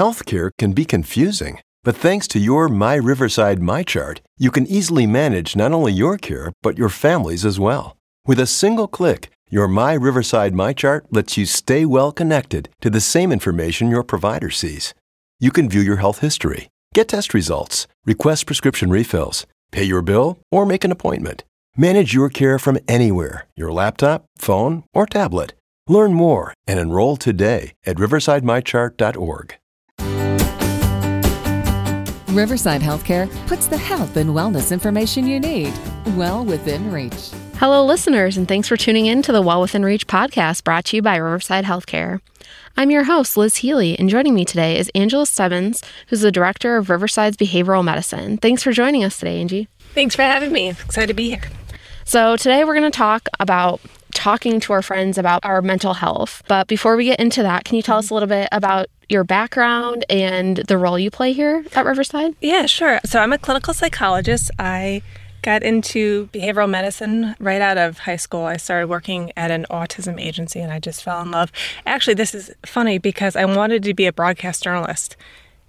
Healthcare can be confusing, but thanks to your My Riverside My Chart, you can easily manage not only your care, but your family's as well. With a single click, your My Riverside My Chart lets you stay well connected to the same information your provider sees. You can view your health history, get test results, request prescription refills, pay your bill, or make an appointment. Manage your care from anywhere, your laptop, phone, or tablet. Learn more and enroll today at riversidemychart.org. Riverside Healthcare puts the health and wellness information you need well within reach. Hello, listeners, and thanks for tuning in to the Well Within Reach podcast brought to you by Riverside Healthcare. I'm your host, Liz Healy, and joining me today is Angela Stebbins, who's the director of Riverside's Behavioral Medicine. Thanks for joining us today, Angie. Thanks for having me. Excited to be here. So, today we're going to talk about talking to our friends about our mental health. But before we get into that, can you tell us a little bit about your background and the role you play here at Riverside? Yeah, sure. So I'm a clinical psychologist. I got into behavioral medicine right out of high school. I started working at an autism agency and I just fell in love. Actually, this is funny because I wanted to be a broadcast journalist.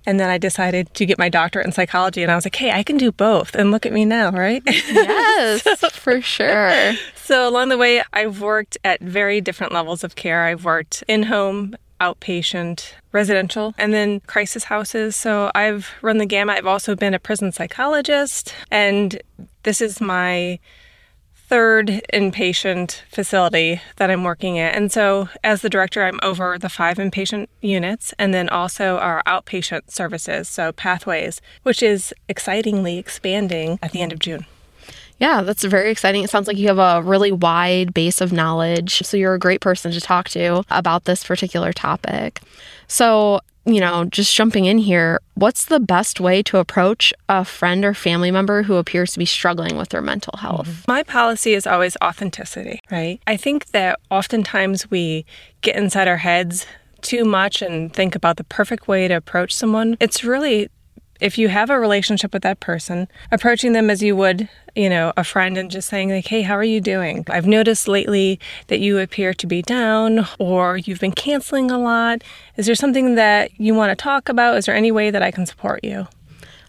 And then I decided to get my doctorate in psychology, and I was like, hey, I can do both. And look at me now, right? Yes, so, for sure. So, along the way, I've worked at very different levels of care. I've worked in home, outpatient, residential, and then crisis houses. So, I've run the gamut. I've also been a prison psychologist, and this is my third inpatient facility that I'm working at. And so, as the director, I'm over the five inpatient units and then also our outpatient services, so Pathways, which is excitingly expanding at the end of June. Yeah, that's very exciting. It sounds like you have a really wide base of knowledge. So you're a great person to talk to about this particular topic. So, you know, just jumping in here, what's the best way to approach a friend or family member who appears to be struggling with their mental health? Mm-hmm. My policy is always authenticity, right? I think that oftentimes we get inside our heads too much and think about the perfect way to approach someone. It's really if you have a relationship with that person, approaching them as you would, you know, a friend and just saying, like, hey, how are you doing? I've noticed lately that you appear to be down or you've been canceling a lot. Is there something that you want to talk about? Is there any way that I can support you?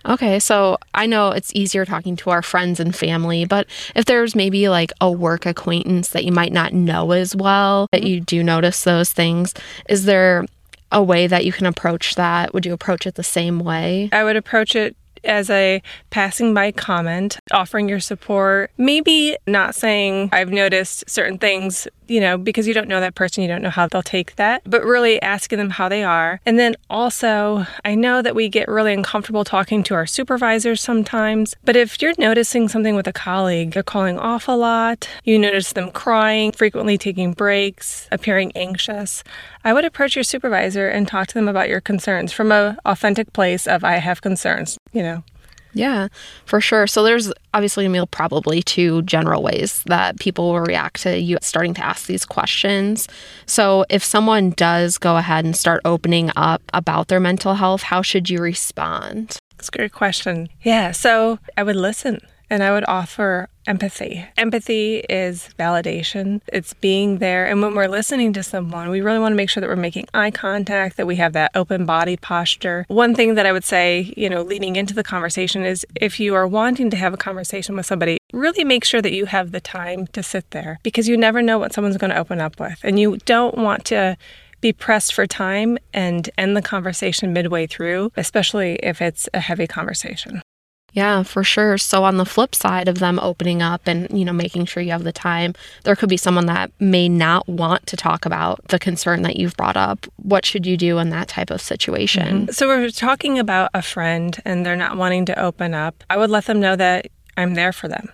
Okay, so I know it's easier talking to our friends and family, but if there's maybe like a work acquaintance that you might not know as well, that mm-hmm. you do notice those things, is there a way that you can approach that? Would you approach it the same way? I would approach it as a passing by comment, offering your support, maybe not saying, I've noticed certain things, you know, because you don't know that person, you don't know how they'll take that, but really asking them how they are. And then also, I know that we get really uncomfortable talking to our supervisors sometimes, but if you're noticing something with a colleague, they're calling off a lot, you notice them crying, frequently taking breaks, appearing anxious, I would approach your supervisor and talk to them about your concerns from a authentic place of I have concerns, you know. Yeah, for sure. So there's obviously Emil probably two general ways that people will react to you starting to ask these questions. So if someone does go ahead and start opening up about their mental health, how should you respond? That's a great question. Yeah, so I would listen and I would offer empathy. Empathy is validation, it's being there. And when we're listening to someone, we really want to make sure that we're making eye contact, that we have that open body posture. One thing that I would say, you know, leading into the conversation is if you are wanting to have a conversation with somebody, really make sure that you have the time to sit there because you never know what someone's going to open up with. And you don't want to be pressed for time and end the conversation midway through, especially if it's a heavy conversation. Yeah, for sure. So on the flip side of them opening up and, you know, making sure you have the time, there could be someone that may not want to talk about the concern that you've brought up. What should you do in that type of situation? Mm-hmm. So we're talking about a friend and they're not wanting to open up. I would let them know that I'm there for them.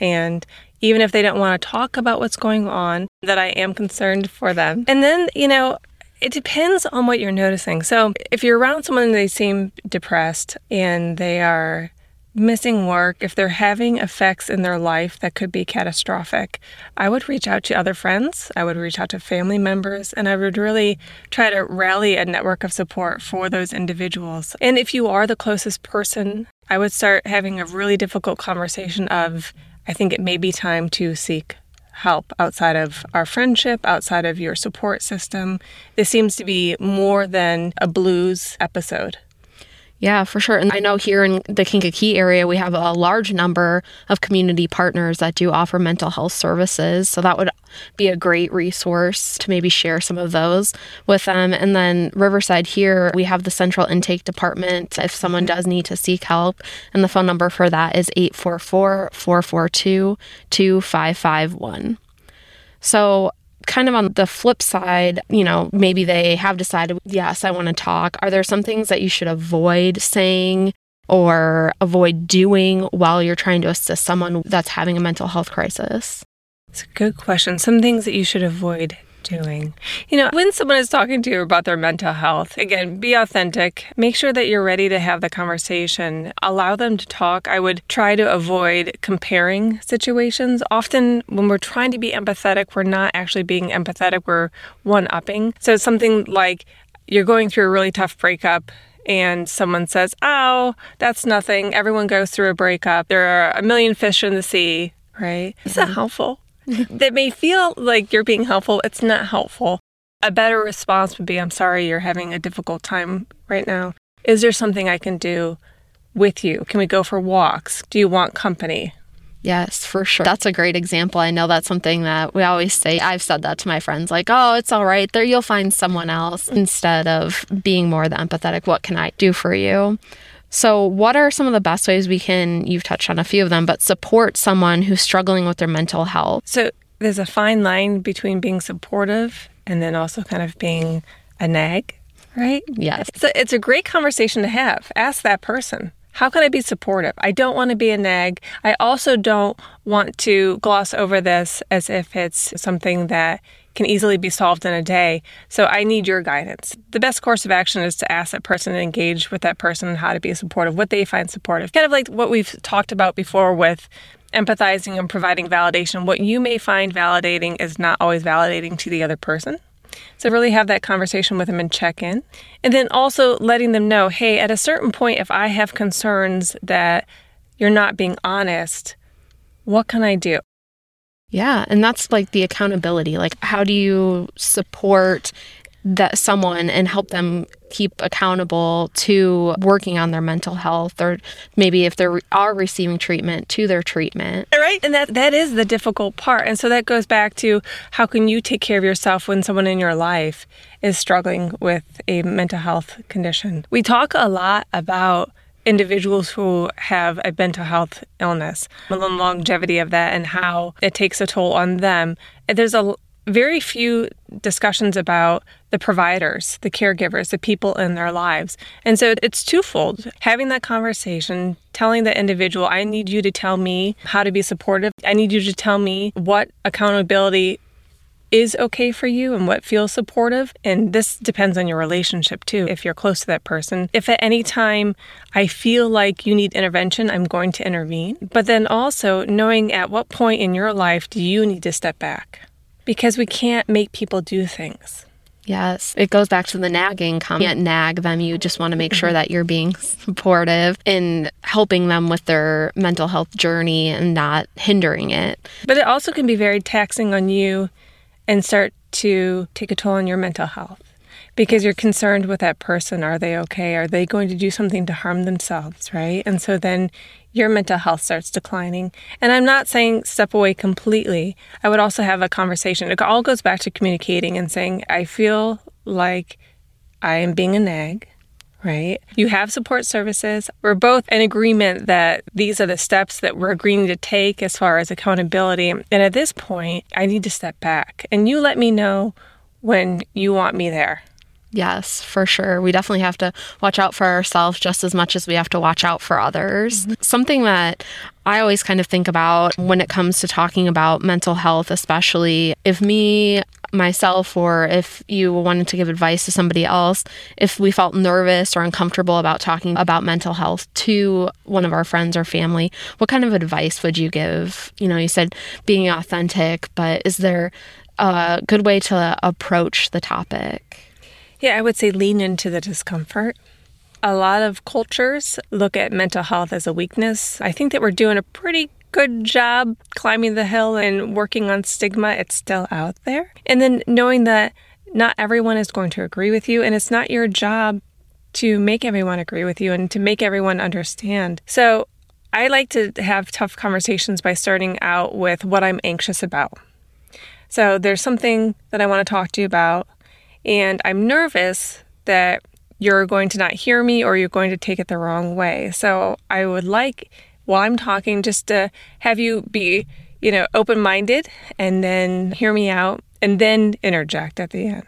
And even if they don't want to talk about what's going on, that I am concerned for them. And then, you know, it depends on what you're noticing. So, if you're around someone and they seem depressed and they are missing work, if they're having effects in their life that could be catastrophic, I would reach out to other friends, I would reach out to family members, and I would really try to rally a network of support for those individuals. And if you are the closest person, I would start having a really difficult conversation of, I think it may be time to seek help outside of our friendship, outside of your support system. This seems to be more than a blues episode. Yeah, for sure. And I know here in the Kankakee area, we have a large number of community partners that do offer mental health services. So that would be a great resource to maybe share some of those with them. And then Riverside here, we have the central intake department if someone does need to seek help. And the phone number for that is 844 442 2551. So kind of on the flip side, you know, maybe they have decided, yes, I want to talk. Are there some things that you should avoid saying or avoid doing while you're trying to assist someone that's having a mental health crisis? It's a good question. Some things that you should avoid doing. You know, when someone is talking to you about their mental health, again, be authentic. Make sure that you're ready to have the conversation. Allow them to talk. I would try to avoid comparing situations. Often, when we're trying to be empathetic, we're not actually being empathetic, we're one upping. So, something like you're going through a really tough breakup and someone says, Oh, that's nothing. Everyone goes through a breakup. There are a million fish in the sea, right? Is that mm-hmm. helpful? that may feel like you're being helpful, it's not helpful. A better response would be I'm sorry you're having a difficult time right now. Is there something I can do with you? Can we go for walks? Do you want company? Yes, for sure. That's a great example. I know that's something that we always say. I've said that to my friends like, "Oh, it's all right. There you'll find someone else." Instead of being more the empathetic, what can I do for you? So, what are some of the best ways we can, you've touched on a few of them, but support someone who's struggling with their mental health? So, there's a fine line between being supportive and then also kind of being a nag, right? Yes. So, it's a great conversation to have. Ask that person. How can I be supportive? I don't want to be a nag. I also don't want to gloss over this as if it's something that can easily be solved in a day. So I need your guidance. The best course of action is to ask that person and engage with that person and how to be supportive, what they find supportive. Kind of like what we've talked about before with empathizing and providing validation. What you may find validating is not always validating to the other person. So, really have that conversation with them and check in. And then also letting them know hey, at a certain point, if I have concerns that you're not being honest, what can I do? Yeah, and that's like the accountability. Like how do you support that someone and help them keep accountable to working on their mental health or maybe if they are receiving treatment to their treatment right and that that is the difficult part and so that goes back to how can you take care of yourself when someone in your life is struggling with a mental health condition we talk a lot about individuals who have a mental health illness, the longevity of that, and how it takes a toll on them. There's a very few discussions about the providers, the caregivers, the people in their lives. And so it's twofold having that conversation, telling the individual, I need you to tell me how to be supportive. I need you to tell me what accountability is okay for you and what feels supportive. And this depends on your relationship too, if you're close to that person. If at any time I feel like you need intervention, I'm going to intervene. But then also knowing at what point in your life do you need to step back? Because we can't make people do things. Yes, it goes back to the nagging. Come can't nag them. You just want to make sure that you're being supportive in helping them with their mental health journey and not hindering it. But it also can be very taxing on you and start to take a toll on your mental health because you're concerned with that person. Are they okay? Are they going to do something to harm themselves? Right. And so then your mental health starts declining. And I'm not saying step away completely. I would also have a conversation. It all goes back to communicating and saying, I feel like I am being a nag right? You have support services. We're both in agreement that these are the steps that we're agreeing to take as far as accountability. And at this point, I need to step back and you let me know when you want me there. Yes, for sure. We definitely have to watch out for ourselves just as much as we have to watch out for others. Mm-hmm. Something that I always kind of think about when it comes to talking about mental health, especially if me, myself, or if you wanted to give advice to somebody else, if we felt nervous or uncomfortable about talking about mental health to one of our friends or family, what kind of advice would you give? You know, you said being authentic, but is there a good way to approach the topic? Yeah, I would say lean into the discomfort. A lot of cultures look at mental health as a weakness. I think that we're doing a pretty good job climbing the hill and working on stigma, it's still out there. And then knowing that not everyone is going to agree with you, and it's not your job to make everyone agree with you and to make everyone understand. So I like to have tough conversations by starting out with what I'm anxious about. So there's something that I want to talk to you about, and I'm nervous that you're going to not hear me or you're going to take it the wrong way. So I would like, while I'm talking, just to have you be, you know, open minded and then hear me out and then interject at the end.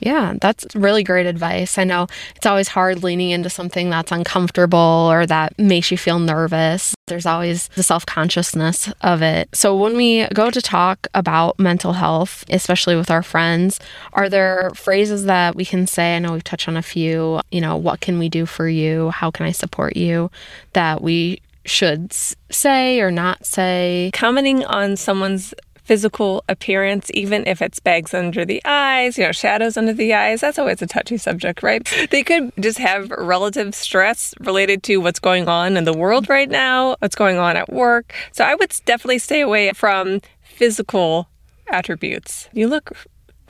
Yeah, that's really great advice. I know it's always hard leaning into something that's uncomfortable or that makes you feel nervous. There's always the self consciousness of it. So, when we go to talk about mental health, especially with our friends, are there phrases that we can say? I know we've touched on a few, you know, what can we do for you? How can I support you? That we should say or not say. Commenting on someone's physical appearance, even if it's bags under the eyes, you know, shadows under the eyes. That's always a touchy subject, right? They could just have relative stress related to what's going on in the world right now, what's going on at work. So I would definitely stay away from physical attributes. You look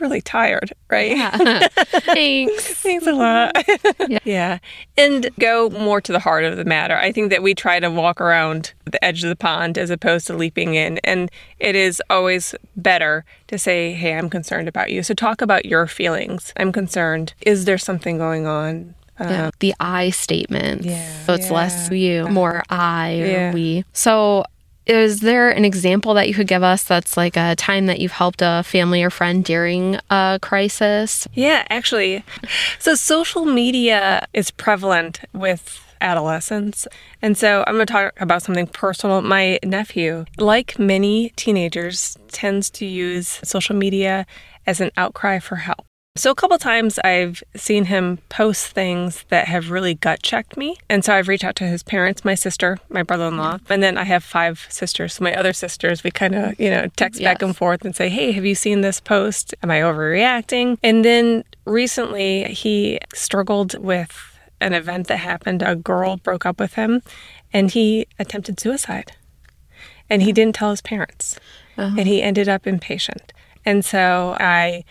really tired, right? Yeah. Thanks. Thanks a lot. yeah. yeah. And go more to the heart of the matter. I think that we try to walk around the edge of the pond as opposed to leaping in. And it is always better to say, hey, I'm concerned about you. So talk about your feelings. I'm concerned. Is there something going on? Yeah. Um, the I statement. Yeah. So it's yeah. less you, more I or we. So is there an example that you could give us that's like a time that you've helped a family or friend during a crisis? Yeah, actually. So social media is prevalent with adolescents. And so I'm going to talk about something personal. My nephew, like many teenagers, tends to use social media as an outcry for help. So, a couple times I've seen him post things that have really gut checked me. And so I've reached out to his parents, my sister, my brother in law, and then I have five sisters. So, my other sisters, we kind of, you know, text back and forth and say, hey, have you seen this post? Am I overreacting? And then recently he struggled with an event that happened. A girl broke up with him and he attempted suicide. And he didn't tell his parents. Uh-huh. And he ended up inpatient. And so I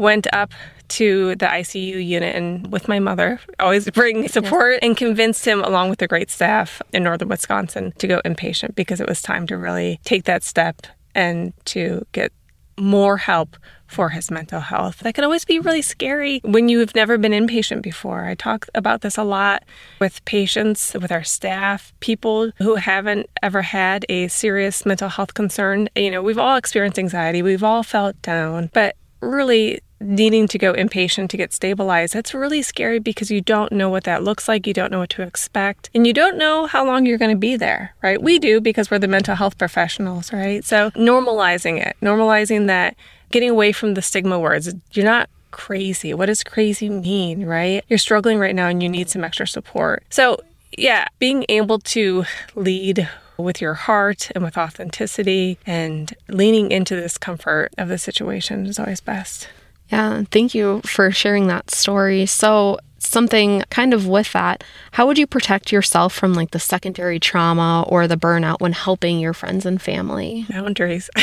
went up to the ICU unit and with my mother, always bring support and convinced him along with the great staff in northern Wisconsin to go inpatient because it was time to really take that step and to get more help for his mental health. That can always be really scary when you've never been inpatient before. I talk about this a lot with patients, with our staff, people who haven't ever had a serious mental health concern. You know, we've all experienced anxiety, we've all felt down, but really needing to go inpatient to get stabilized, that's really scary because you don't know what that looks like. You don't know what to expect. And you don't know how long you're going to be there, right? We do because we're the mental health professionals, right? So normalizing it, normalizing that, getting away from the stigma words. You're not crazy. What does crazy mean, right? You're struggling right now and you need some extra support. So, yeah, being able to lead with your heart and with authenticity and leaning into this comfort of the situation is always best. Yeah, thank you for sharing that story. So, something kind of with that, how would you protect yourself from like the secondary trauma or the burnout when helping your friends and family? Boundaries.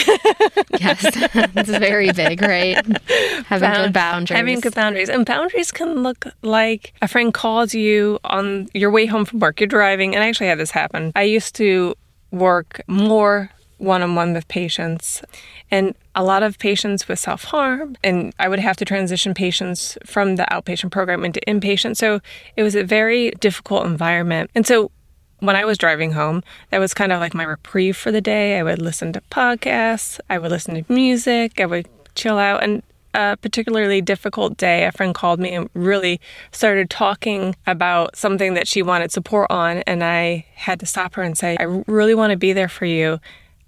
Yes, it's very big, right? Having good boundaries. Having good boundaries. And boundaries can look like a friend calls you on your way home from work. You're driving, and I actually had this happen. I used to work more one on one with patients and a lot of patients with self harm. And I would have to transition patients from the outpatient program into inpatient. So it was a very difficult environment. And so when I was driving home, that was kind of like my reprieve for the day. I would listen to podcasts, I would listen to music, I would chill out. And a particularly difficult day, a friend called me and really started talking about something that she wanted support on. And I had to stop her and say, I really want to be there for you.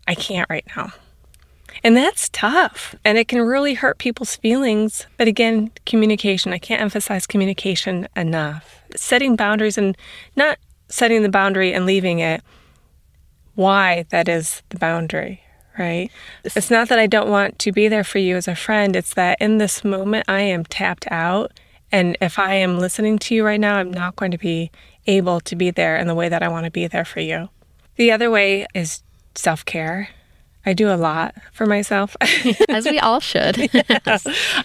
I can't right now. And that's tough. And it can really hurt people's feelings. But again, communication. I can't emphasize communication enough. Setting boundaries and not setting the boundary and leaving it, why that is the boundary, right? It's not that I don't want to be there for you as a friend. It's that in this moment, I am tapped out. And if I am listening to you right now, I'm not going to be able to be there in the way that I want to be there for you. The other way is self care. I do a lot for myself. As we all should.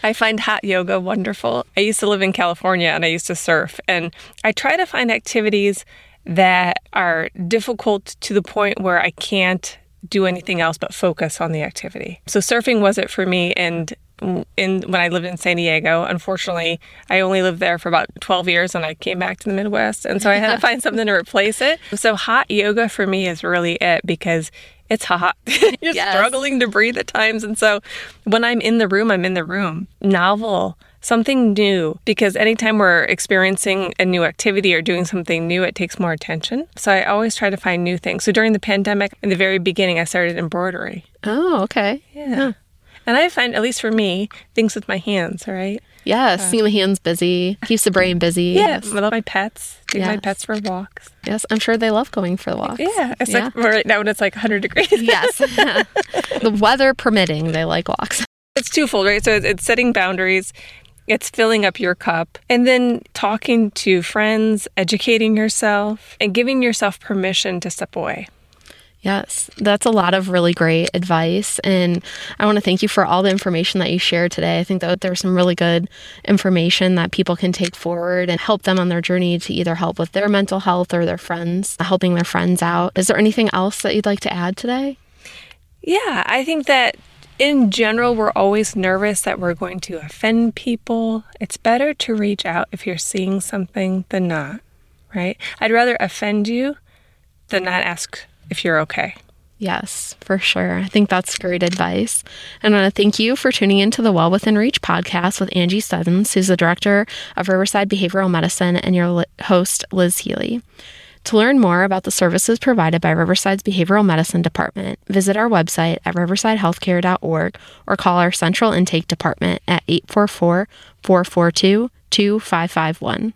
I find hot yoga wonderful. I used to live in California and I used to surf, and I try to find activities that are difficult to the point where I can't do anything else but focus on the activity. So surfing was it for me and in when I lived in San Diego, unfortunately, I only lived there for about 12 years and I came back to the Midwest and so I had to find something to replace it. So hot yoga for me is really it because it's hot. You're Yes. struggling to breathe at times and so when I'm in the room, I'm in the room. Novel something new because anytime we're experiencing a new activity or doing something new, it takes more attention. So I always try to find new things. So during the pandemic, in the very beginning, I started embroidery. oh, okay. Yeah. And I find, at least for me, things with my hands, right? Yes. Keep my hands busy. Keeps the brain busy. Yes. I love my pets. Take my pets for walks. Yes. I'm sure they love going for walks. Yeah. It's Yeah. like right now when it's like 100 degrees. yes. the weather permitting, they like walks. It's twofold, right? So it's, it's setting boundaries, it's filling up your cup, and then talking to friends, educating yourself, and giving yourself permission to step away. Yes, that's a lot of really great advice. And I want to thank you for all the information that you shared today. I think that there's some really good information that people can take forward and help them on their journey to either help with their mental health or their friends, helping their friends out. Is there anything else that you'd like to add today? Yeah, I think that in general, we're always nervous that we're going to offend people. It's better to reach out if you're seeing something than not, right? I'd rather offend you than not ask if you're okay. Yes, for sure. I think that's great advice. And I want to thank you for tuning into the Well Within Reach podcast with Angie Stebbins, who's the director of Riverside Behavioral Medicine, and your host, Liz Healy. To learn more about the services provided by Riverside's Behavioral Medicine Department, visit our website at riversidehealthcare.org or call our central intake department at 844 442 2551.